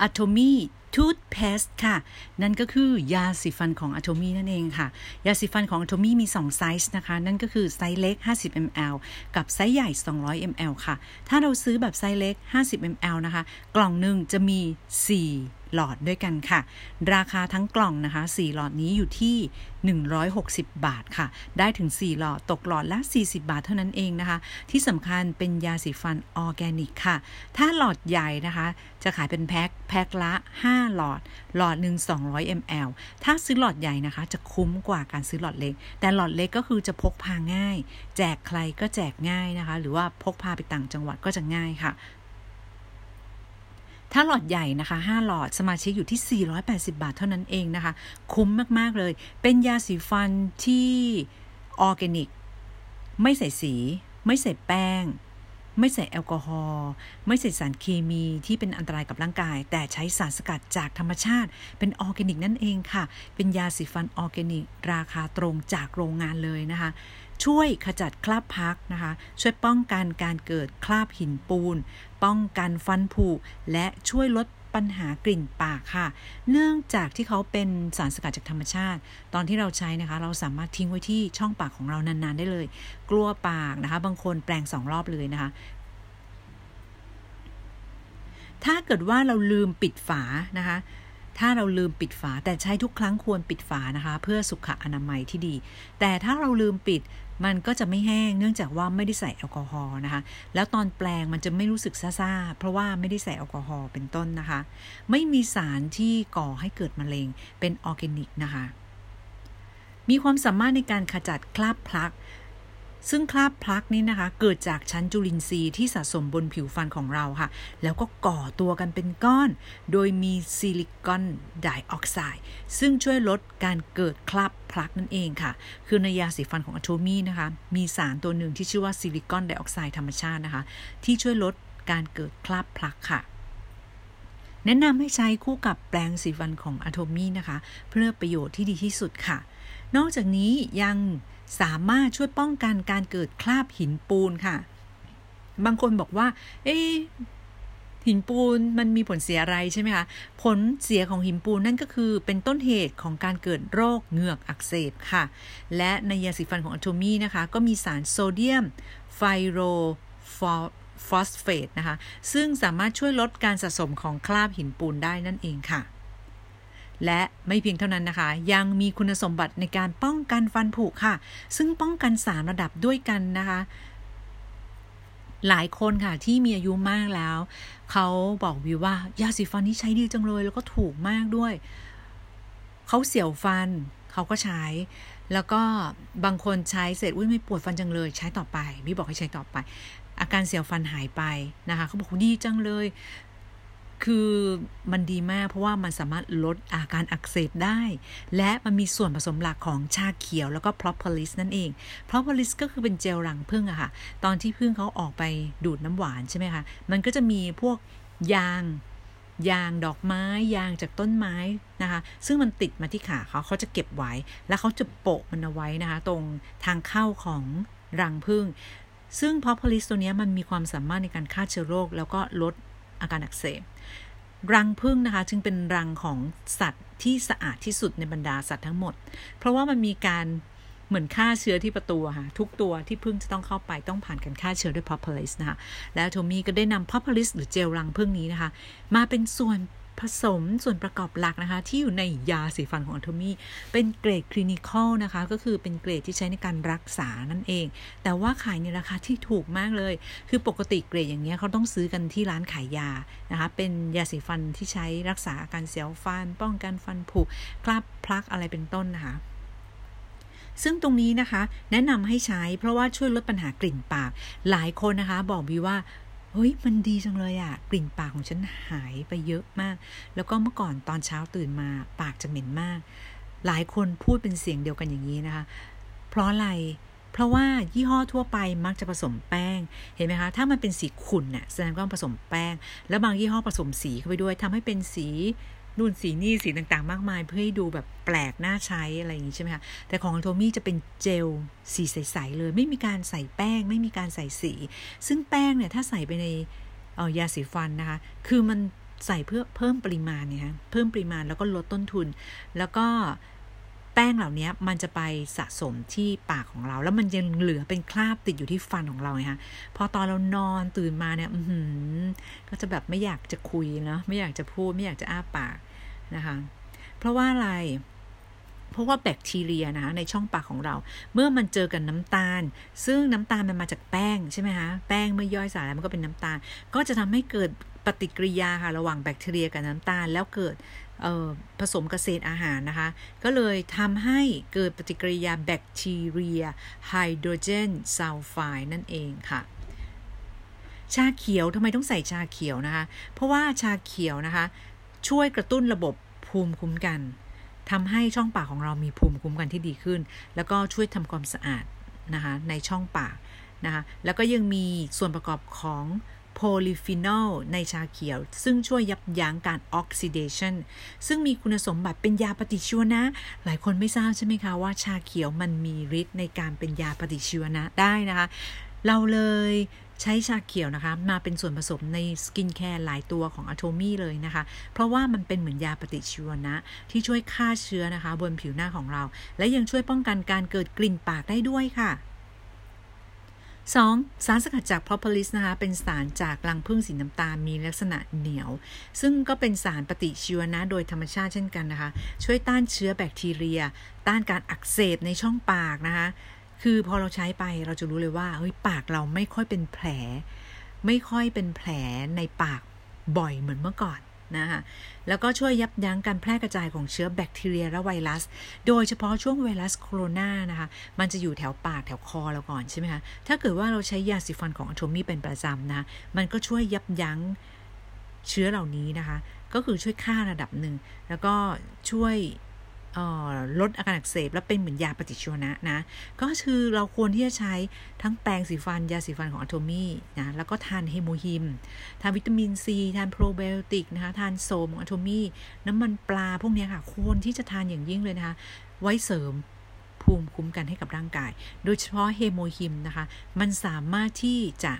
อะโทมี toothpaste ค่ะ นั่นก็คือยาสีฟันของอะโทมีนั่นเองค่ะ ยาสีฟันของอะโทมีมี 2 ไซส์นะคะ นั่นก็คือไซส์เล็ก 50 ml กับไซส์ใหญ่ 200 ml ค่ะ ถ้าเราซื้อแบบไซส์เล็ก 50 ml นะคะ กล่องหนึ่งจะมี 4 หลอดด้วยกันค่ะ ราคาทั้งกล่องนะคะ 4 หลอดนี้อยู่ที่ 160 บาทค่ะ ได้ถึง 4 หลอดตกหลอดละ 40 บาทเท่านั้นเองนะคะ ที่สำคัญเป็นยาสีฟันออร์แกนิกค่ะ ถ้าหลอดใหญ่นะคะ จะขายเป็นแพ็คแพ็คละ 5 หลอด หลอดหนึ่ง200 ml ถ้าซื้อหลอดใหญ่นะคะ จะคุ้มกว่าการซื้อหลอดเล็ก แต่หลอดเล็กก็คือจะพกพาง่าย แจกใครก็แจกง่ายนะคะ หรือว่าพกพาไปต่างจังหวัดก็จะง่ายค่ะ ถ้าหลอดใหญ่นะคะ 5 หลอดสมาชิกอยู่ที่ 480 บาทเท่านั้นเองนะคะ คุ้มมาก ๆ เลย เป็นยาสีฟันที่ออร์แกนิก ไม่ใส่สี ไม่ใส่แป้ง ไม่ใส่แอลกอฮอล์ ไม่ใส่สารเคมีที่เป็นอันตรายกับร่างกาย แต่ใช้สารสกัดจากธรรมชาติ เป็นออร์แกนิกนั่นเองค่ะ เป็นยาสีฟันออร์แกนิก ราคาตรงจากโรงงานเลยนะคะ ช่วยขจัดคราบพักนะคะ ช่วยป้องกันการเกิดคราบหินปูน ป้องกันฟันผุและช่วยลดปัญหากลิ่นปากค่ะ เนื่องจากที่เขาเป็นสารสกัดจากธรรมชาติ ตอนที่เราใช้นะคะ เราสามารถทิ้งไว้ที่ช่องปากของเรานานๆได้เลย กลัวปากนะคะ บางคนแปลงสองรอบเลยนะคะ ถ้าเกิดว่าเราลืมปิดฝานะคะ ถ้าเราลืมปิดฝาแต่ใช้ทุกครั้งควรปิดฝานะคะ เพื่อสุขอนามัยที่ดี แต่ถ้าเราลืมปิดมันก็จะไม่แห้งเนื่องจากว่าไม่ได้ใส่แอลกอฮอล์นะคะ แล้วตอนแปลงมันจะไม่รู้สึกซ่าๆ เพราะว่าไม่ได้ใส่แอลกอฮอล์เป็นต้นนะคะ ไม่มีสารที่ก่อให้เกิดมะเร็งเป็นออร์แกนิกนะคะ มีความสามารถในการขจัดคราบ plaque ซึ่งคราบ plaque นี้นะคะ เกิดจากชั้นจุลินทรีย์ที่สะสมบนผิวฟันของเราค่ะ แล้วก็ก่อตัวกันเป็นก้อน โดยมีซิลิคอนไดออกไซด์ซึ่งช่วยลดการเกิดคราบ plaque นั่นเองค่ะ คือในยาสีฟันของอะโทมี่นะคะ มีสารตัวหนึ่งที่ชื่อว่าซิลิคอนไดออกไซด์ธรรมชาตินะคะ ที่ช่วยลดการเกิดคราบพลักค่ะแนะนำให้ใช้คู่กับแปรงสีฟันของอะโทมี่นะคะ เพื่อประโยชน์ที่ดีที่สุดค่ะ นอกจากนี้ยัง สามารถช่วยป้องกันการเกิดคราบหินปูนค่ะ บางคนบอกว่า เอ๊หินปูนมันมีผลเสียอะไรใช่ไหมคะ ผลเสียของหินปูนนั่นก็คือเป็นต้นเหตุของการเกิดโรคเหงือกอักเสบค่ะ และในยาสีฟันของอะโทมี่นะคะ ก็มีสารโซเดียมไฟโรฟอสเฟตนะคะ ซึ่งสามารถช่วยลดการสะสมของคราบหินปูนได้นั่นเองค่ะ และไม่เพียงเท่านั้นนะคะ ยังมีคุณสมบัติในการป้องกันฟันผุค่ะ ซึ่งป้องกันสามระดับด้วยกันนะคะ หลายคนค่ะที่มีอายุมากแล้ว เขาบอกวิวว่ายาสีฟันนี้ใช้ดีจังเลย แล้วก็ถูกมากด้วย เขาเสียวฟัน เขาก็ใช้แล้วก็บางคนใช้เสร็จอุ้ยไม่ปวดฟันจังเลย ใช้ต่อไปพี่บอกให้ใช้ต่อไป อาการเสียวฟันหายไปนะคะเขาบอกดีจังเลย คือมันดีมากเพราะว่ามันสามารถลดอาการอักเสบได้ และมันมีส่วนผสมหลักของชาเขียวแล้วก็ propolis นั่นเอง propolis ก็คือเป็นเจลรังพึ่งอะค่ะ ตอนที่พึ่งเขาออกไปดูดน้ำหวานใช่ไหมคะ มันก็จะมีพวกยางยางดอกไม้ยางจากต้นไม้นะคะ ซึ่งมันติดมาที่ขาเขาเขาจะเก็บไว้ แล้วเขาจะโปะมันเอาไว้นะคะ ตรงทางเข้าของรังพึ่งซึ่ง propolis ตัวนี้มันมีความสามารถในการฆ่าเชื้อโรค แล้วก็ลด อาการอักเสบรังพึ่งนะคะ จึงเป็นรังของสัตว์ที่สะอาดที่สุดในบรรดาสัตว์ทั้งหมด เพราะว่ามันมีการเหมือนฆ่าเชื้อที่ประตูค่ะทุกตัวที่พึ่งจะต้องเข้าไปต้องผ่านการฆ่าเชื้อด้วยพอพลิสนะคะแล้วโทมี่ก็ได้นำพอพลิสหรือเจลรังพึ่งนี้นะคะ มาเป็นส่วน ผสมส่วนประกอบหลักนะคะ ที่อยู่ในยาสีฟันของอันโทมี่เป็นเกรดคลินิคอลนะคะ ก็คือเป็นเกรดที่ใช้ในการรักษานั่นเอง แต่ว่าขายในราคาที่ถูกมากเลย คือปกติเกรดอย่างเงี้ยเขาต้องซื้อกันที่ร้านขายยานะคะ เป็นยาสีฟันที่ใช้รักษาอาการเสียวฟัน ป้องกันฟันผุคราบพลักอะไรเป็นต้นนะคะซึ่งตรงนี้นะคะ แนะนำให้ใช้เพราะว่าช่วยลดปัญหากลิ่นปาก หลายคนนะคะ บอกบีว่า เฮ้ยมันดีจังเลยอะกลิ่นปากของฉันหายไปเยอะมาก แล้วก็เมื่อก่อนตอนเช้าตื่นมาปากจะเหม็นมาก หลายคนพูดเป็นเสียงเดียวกันอย่างนี้นะคะ เพราะอะไรเพราะว่ายี่ห้อทั่วไปมักจะผสมแป้ง เห็นไหมคะ ถ้ามันเป็นสีขุ่นเนี่ยแสดงว่าผสมแป้ง แล้วบางยี่ห้อผสมสีเข้าไปด้วยทำให้เป็นสี นู่นสีนี่สีต่างๆ มากมาย เพื่อให้ดูแบบแปลกน่าใช้อะไรอย่างนี้ใช่ไหมคะแต่ของโทมี่จะเป็นเจลสีใสๆเลย ไม่มีการใส่แป้ง ไม่มีการใส่สี ซึ่งแป้งเนี่ยถ้าใส่ไปในยาสีฟันนะคะ คือมันใส่เพื่อเพิ่มปริมาณเนี่ยฮะเพิ่มปริมาณแล้วก็ลดต้นทุน แล้วก็ แป้งเหล่านี้มันจะไปสะสมที่ปากของเรา แล้วมันยังเหลือเป็นคราบติดอยู่ที่ฟันของเราไงคะพอตอนเรานอนตื่นมาเนี่ยอืก็จะแบบไม่อยากจะคุยเนาะไม่อยากจะพูดไม่อยากจะอ้าปากนะคะ เพราะว่าอะไร เพราะว่าแบคทีเรียนะคะในช่องปากของเรา เมื่อมันเจอกันน้ำตาล ซึ่งน้ำตาลมันมาจากแป้งใช่ไหมคะแป้งเมื่อย่อยสลายมันก็เป็นน้ำตาล ก็จะทำให้เกิดปฏิกิริยาค่ะระหว่างแบคทีเรียกับน้ำตาลแล้วเกิด ผสมกับเศษอาหารนะคะ ก็เลยทำให้เกิดปฏิกิริยาแบคทีเรียไฮโดรเจนซัลไฟด์นั่นเองค่ะ ชาเขียวทำไมต้องใส่ชาเขียวนะคะ เพราะว่าชาเขียวนะคะ ช่วยกระตุ้นระบบภูมิคุ้มกันทำให้ช่องปากของเรามีภูมิคุ้มกันที่ดีขึ้น แล้วก็ช่วยทำความสะอาดนะคะในช่องปากนะคะ แล้วก็ยังมีส่วนประกอบของ โพลีฟีนอลในชาเขียว ซึ่งช่วยยับยั้งการออกซิเดชันซึ่งมีคุณสมบัติเป็นยาปฏิชีวนะ หลายคนไม่ทราบใช่ไหมคะว่าชาเขียวมันมีฤทธิ์ในการเป็นยาปฏิชีวนะได้นะคะ เราเลยใช้ชาเขียวนะคะ มาเป็นส่วนผสมในสกินแคร์หลายตัวของอะโทมี่เลยนะคะ เพราะว่ามันเป็นเหมือนยาปฏิชีวนะ ที่ช่วยฆ่าเชื้อนะคะ บนผิวหน้าของเรา และยังช่วยป้องกันการเกิดกลิ่นปากได้ด้วยค่ะ 2. สารสกัดจาก propolis นะคะ เป็นสารจากรังผึ้งสีน้ำตาลมีลักษณะเหนียว ซึ่งก็เป็นสารปฏิชีวนะโดยธรรมชาติเช่นกันนะคะ ช่วยต้านเชื้อแบคทีเรีย ต้านการอักเสบในช่องปากนะคะ คือพอเราใช้ไปเราจะรู้เลยว่าเฮ้ยปากเราไม่ค่อยเป็นแผล ไม่ค่อยเป็นแผลในปากบ่อยเหมือนเมื่อก่อน นะคะแล้วก็ช่วยยับยั้งการแพร่กระจายของเชื้อแบคทีเรียและไวรัส โดยเฉพาะช่วงไวรัสโคโรนานะคะ มันจะอยู่แถวปากแถวคอเราก่อนใช่ไหมคะ ถ้าเกิดว่าเราใช้ยาสีฟันของอโทมี่เป็นประจำนะ มันก็ช่วยยับยั้งเชื้อเหล่านี้นะคะ ก็คือช่วยฆ่าระดับหนึ่ง แล้วก็ช่วย ลดอาการอักเสบและเป็นเหมือนยาปฏิชีวนะนะ ก็คือเราควรที่จะใช้ทั้งแปรงสีฟันยาสีฟันของอะโทมี่นะแล้วก็ทานเฮโมฮิม ทานวิตามินซี ทานโปรไบโอติกนะคะ ทานโสมของอะโทมี่น้ำมันปลาพวกนี้ค่ะ ควรที่จะทานอย่างยิ่งเลยนะคะ ไว้เสริมภูมิคุ้มกันให้กับร่างกาย โดยเฉพาะเฮโมฮิมนะคะ มันสามารถที่จะ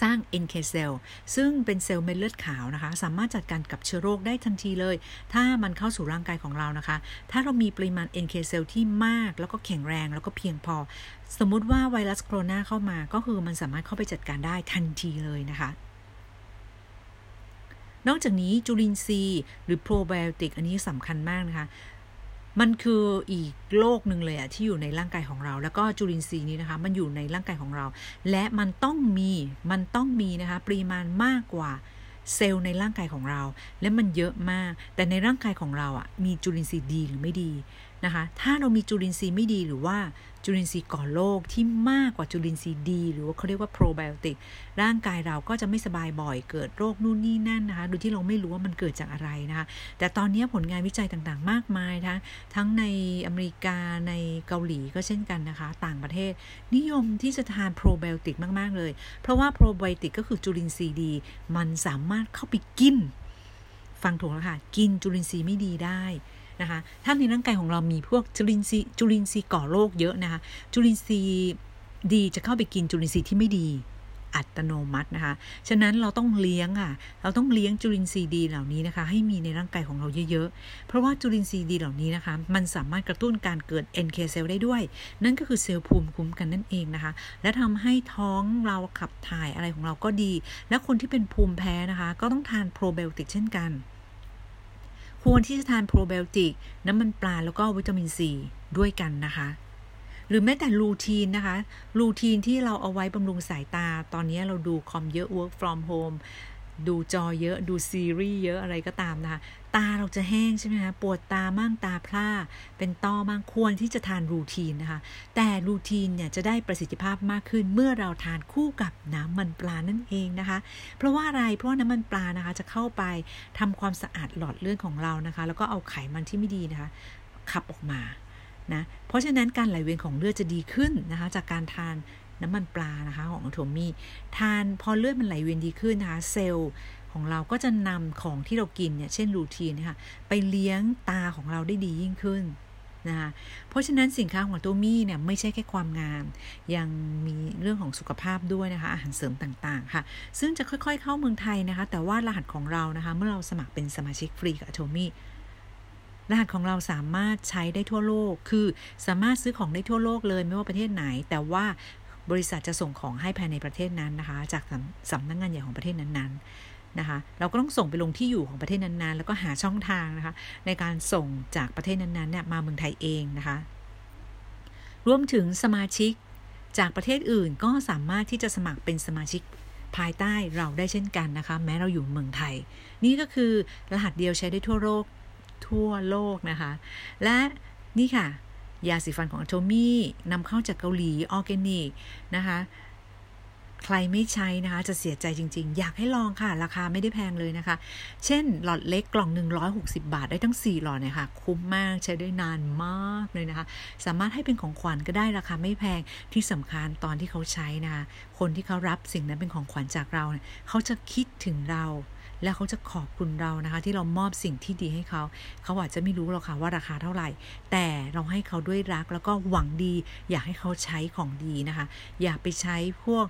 สร้าง NK เซลล์ซึ่งเป็นเซลล์เม็ดเลือดขาวนะคะ สามารถจัดการกับเชื้อโรคได้ทันทีเลย ถ้ามันเข้าสู่ร่างกายของเรานะคะ ถ้าเรามีปริมาณ NK เซลล์ที่มากแล้วก็แข็งแรงแล้วก็เพียงพอ สมมุติว่าไวรัสโคโรนาเข้ามาก็คือมันสามารถเข้าไปจัดการได้ทันทีเลยนะคะนอกจากนี้จุลินทรีย์หรือโปรไบโอติกอันนี้สำคัญมากนะคะ มันคืออีกโลกหนึ่งเลยอะที่อยู่ในร่างกายของเรา แล้วก็จุลินทรีย์นี้นะคะ มันอยู่ในร่างกายของเรา และมันต้องมีมันต้องมีนะคะปริมาณมากกว่าเซลล์ในร่างกายของเรา และมันเยอะมาก แต่ในร่างกายของเราอะมีจุลินทรีย์ดีหรือไม่ดี นะคะ ถ้าเรามีจุลินทรีย์ไม่ดีหรือว่าจุลินทรีย์ก่อโรคที่มากกว่าจุลินทรีย์ดี หรือว่าเขาเรียกว่าโปรไบโอติกร่างกายเราก็จะไม่สบายบ่อยเกิดโรคนู่นนี่นั่นนะคะโดยที่เราไม่รู้ว่ามันเกิดจากอะไรนะคะแต่ตอนนี้ผลงานวิจัยต่างๆ มากมายทั้งทั้งในอเมริกาในเกาหลีก็เช่นกันนะคะ ต่างประเทศ นิยมที่จะทานโปรไบโอติกมากๆเลย เพราะว่าโปรไบโอติกก็คือจุลินทรีย์ดี มันสามารถเข้าไปกิน ฟังถูกแล้วค่ะ กินจุลินทรีย์ไม่ดีได้ นะคะถ้าในร่างกายของเรามีพวกจุลินทรีย์จุลินทรีย์ก่อโรคเยอะนะคะ จุลินทรีย์ดีจะเข้าไปกินจุลินทรีย์ที่ไม่ดีอัตโนมัตินะคะ ฉะนั้นเราต้องเลี้ยงค่ะ เราต้องเลี้ยงจุลินทรีย์ดีเหล่านี้นะคะ ให้มีในร่างกายของเราเยอะๆ เพราะว่าจุลินทรีย์ดีเหล่านี้นะคะ มันสามารถกระตุ้นการเกิด NK เซลล์ได้ด้วย นั่นก็คือเซลล์ภูมิคุ้มกันนั่นเองนะคะ และทำให้ท้องเราขับถ่ายอะไรของเราก็ดี และคนที่เป็นภูมิแพ้นะคะ ก็ต้องทานโปรไบโอติกเช่นกัน ควรที่จะทานโปรไบโอติก น้ำมันปลาแล้วก็วิตามินซีด้วยกันนะคะ หรือแม้แต่รูทีนนะคะ รูทีนที่เราเอาไว้บำรุงสายตา ตอนนี้เราดูคอมเยอะ work from home ดูจอเยอะ ดูซีรีส์เยอะอะไรก็ตามนะคะ ตาเราจะแห้งใช่ไหมคะปวดตามั่งตาพร่าเป็นต้อมั่งควรที่จะทานรูทีนนะคะแต่รูทีนเนี่ยจะได้ประสิทธิภาพมากขึ้น เมื่อเราทานคู่กับน้ำมันปลานั่นเองนะคะ เพราะว่าอะไรเพราะว่าน้ำมันปลานะคะจะเข้าไปทำความสะอาดหลอดเลือดของเรานะคะ แล้วก็เอาไขมันที่ไม่ดีนะคะ ขับออกมานะเพราะฉะนั้นการไหลเวียนของเลือดจะดีขึ้นนะคะ จากการทานน้ำมันปลานะคะ ของโทมี่ทานพอเลือดมันไหลเวียนดีขึ้นนะคะ เซลล์ ของเราก็จะนำของที่เรากินเนี่ยเช่นรูทีนนะคะไปเลี้ยงตาของเราได้ดียิ่งขึ้นนะคะเพราะฉะนั้นสินค้าของโตมี่เนี่ยไม่ใช่แค่ความงาม ยังมีเรื่องของสุขภาพด้วยนะคะ อาหารเสริมต่างๆค่ะ ซึ่งจะค่อยๆเข้าเมืองไทยนะคะ แต่ว่ารหัสของเรานะคะ เมื่อเราสมัครเป็นสมาชิกฟรีกับโตมี่รหัสของเราสามารถใช้ได้ทั่วโลก คือสามารถซื้อของได้ทั่วโลกเลย ไม่ว่าประเทศไหน แต่ว่าบริษัทจะส่งของให้ภายในประเทศนั้นนะคะ จากสำนักงงานใหญ่ของประเทศนั้นๆ นะคะเราก็ต้องส่งไปลงที่อยู่ของประเทศนั้นๆ แล้วก็หาช่องทางนะคะในการส่งจากประเทศนั้นๆเนี่ยมาเมืองไทยเองนะคะรวมถึงสมาชิกจากประเทศอื่นก็สามารถที่จะสมัครเป็นสมาชิกภายใต้เราได้เช่นกันนะคะ แม้เราอยู่เมืองไทย นี่ก็คือรหัสเดียวใช้ได้ทั่วโลกทั่วโลกนะคะ และนี่ค่ะ ยาสีฟันของอโทมี่นำเข้าจากเกาหลีออร์แกนิกนะคะ ใครไม่ใช้นะคะ จะเสียใจจริง ๆ อยากให้ลองค่ะ ราคาไม่ได้แพงเลยนะคะ เช่น หลอดเล็กกล่อง 160 บาทได้ทั้ง 4 หลอดเนี่ยค่ะ คุ้มมากใช้ได้นานมากเลยนะคะ สามารถให้เป็นของขวัญก็ได้ราคาไม่แพงที่สำคัญตอนที่เขาใช้นะคะ คนที่เขารับสิ่งนั้นเป็นของขวัญจากเราเเขาจะคิดถึงเราแล้วเขาจะขอบคุณเรานะคะ ที่เรามอบสิ่งที่ดีให้เขา เขาอาจจะไม่รู้หรอกค่ะว่าราคาเท่าไหร่ แต่เราให้เขาด้วยรักแล้วก็หวังดี อยากให้เขาใช้ของดีนะคะ อย่าไปใช้พวก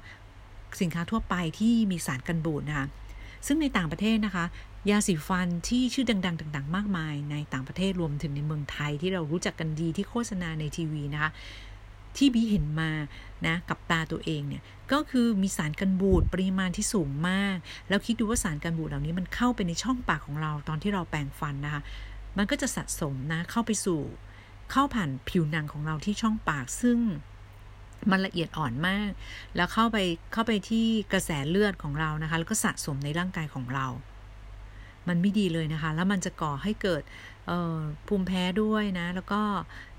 สินค้าทั่วไปที่มีสารกันบูดนะคะซึ่งในต่างประเทศนะคะ ยาสีฟันที่ชื่อดัง ๆ ต่างๆ มากมาย ในต่างประเทศรวมถึงในเมืองไทยที่เรารู้จักกันดีที่โฆษณาในทีวีนะคะที่บีเห็นมานะกับตาตัวเองเนี่ยก็คือมีสารกันบูดปริมาณที่สูงมาก แล้วคิดดูว่าสารกันบูดเหล่านี้มันเข้าไปในช่องปากของเราตอนที่เราแปรงฟันนะคะ มันก็จะสะสมนะเข้าไปสู่ เข้าผ่านผิวหนังของเราที่ช่องปากซึ่ง มันละเอียดอ่อนมาก แล้วเข้าไปเข้าไปที่กระแสเลือดของเรานะคะ แล้วก็สะสมในร่างกายของเรา มันไม่ดีเลยนะคะ แล้วมันจะก่อให้เกิดภูมิแพ้ด้วยนะ แล้วก็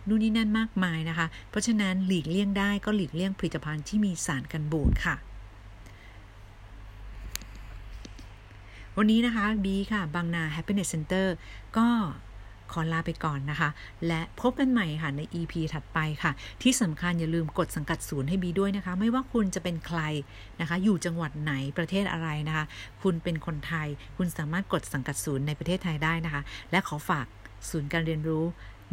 นู่นนี่นั่นมากมายนะคะ เพราะฉะนั้นหลีกเลี่ยงได้ก็หลีกเลี่ยงผลิตภัณฑ์ที่มีสารกันบูดค่ะ วันนี้นะคะบีค่ะ บางนา Happiness Center ก็ อลาไปก่อนนะคะ และพบกันใหม่ค่ะใน EP ถัดไปค่ะ ที่สำคัญอย่าลืมกดสังกัดศูนย์ให้บีด้วยนะคะ ไม่ว่าคุณจะเป็นใครนะคะ อยู่จังหวัดไหนประเทศอะไรนะคะ คุณเป็นคนไทย คุณสามารถกดสังกัดศูนย์ในประเทศไทยได้นะคะ และขอฝากศูนย์การเรียนรู้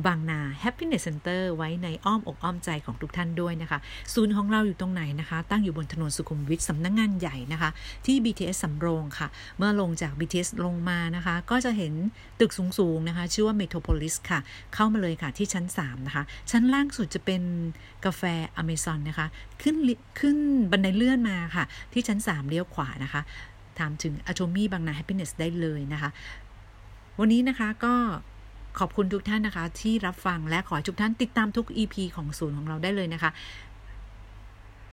บางนา Happiness Center ไว้ในอ้อมอกอ้อมใจของทุกท่านด้วยนะคะ ศูนย์ของเราอยู่ตรงไหนนะคะ ตั้งอยู่บนถนนสุขุมวิทสำนักงงานใหญ่นะคะ ที่ BTS สำโรงค่ะ เมื่อลงจาก BTS ลงมานะคะ ก็จะเห็นตึกสูงๆนะคะ ชื่อว่า Metropolis ค่ะ เข้ามาเลยค่ะที่ชั้น 3 นะคะ ชั้นล่างสุดจะเป็นกาแฟอเมซอนนะคะ ขึ้นขึ้นบันไดเลื่อนมาค่ะ ที่ชั้น 3 เลี้ยวขวานะคะ ถามถึง Atomy บางนา Happiness ได้เลยนะคะ วันนี้นะคะก็ ขอบคุณทุกท่านนะคะ ที่รับฟังและขอให้ทุกท่านติดตามทุก EP ของศูนย์ของเราได้เลยนะคะ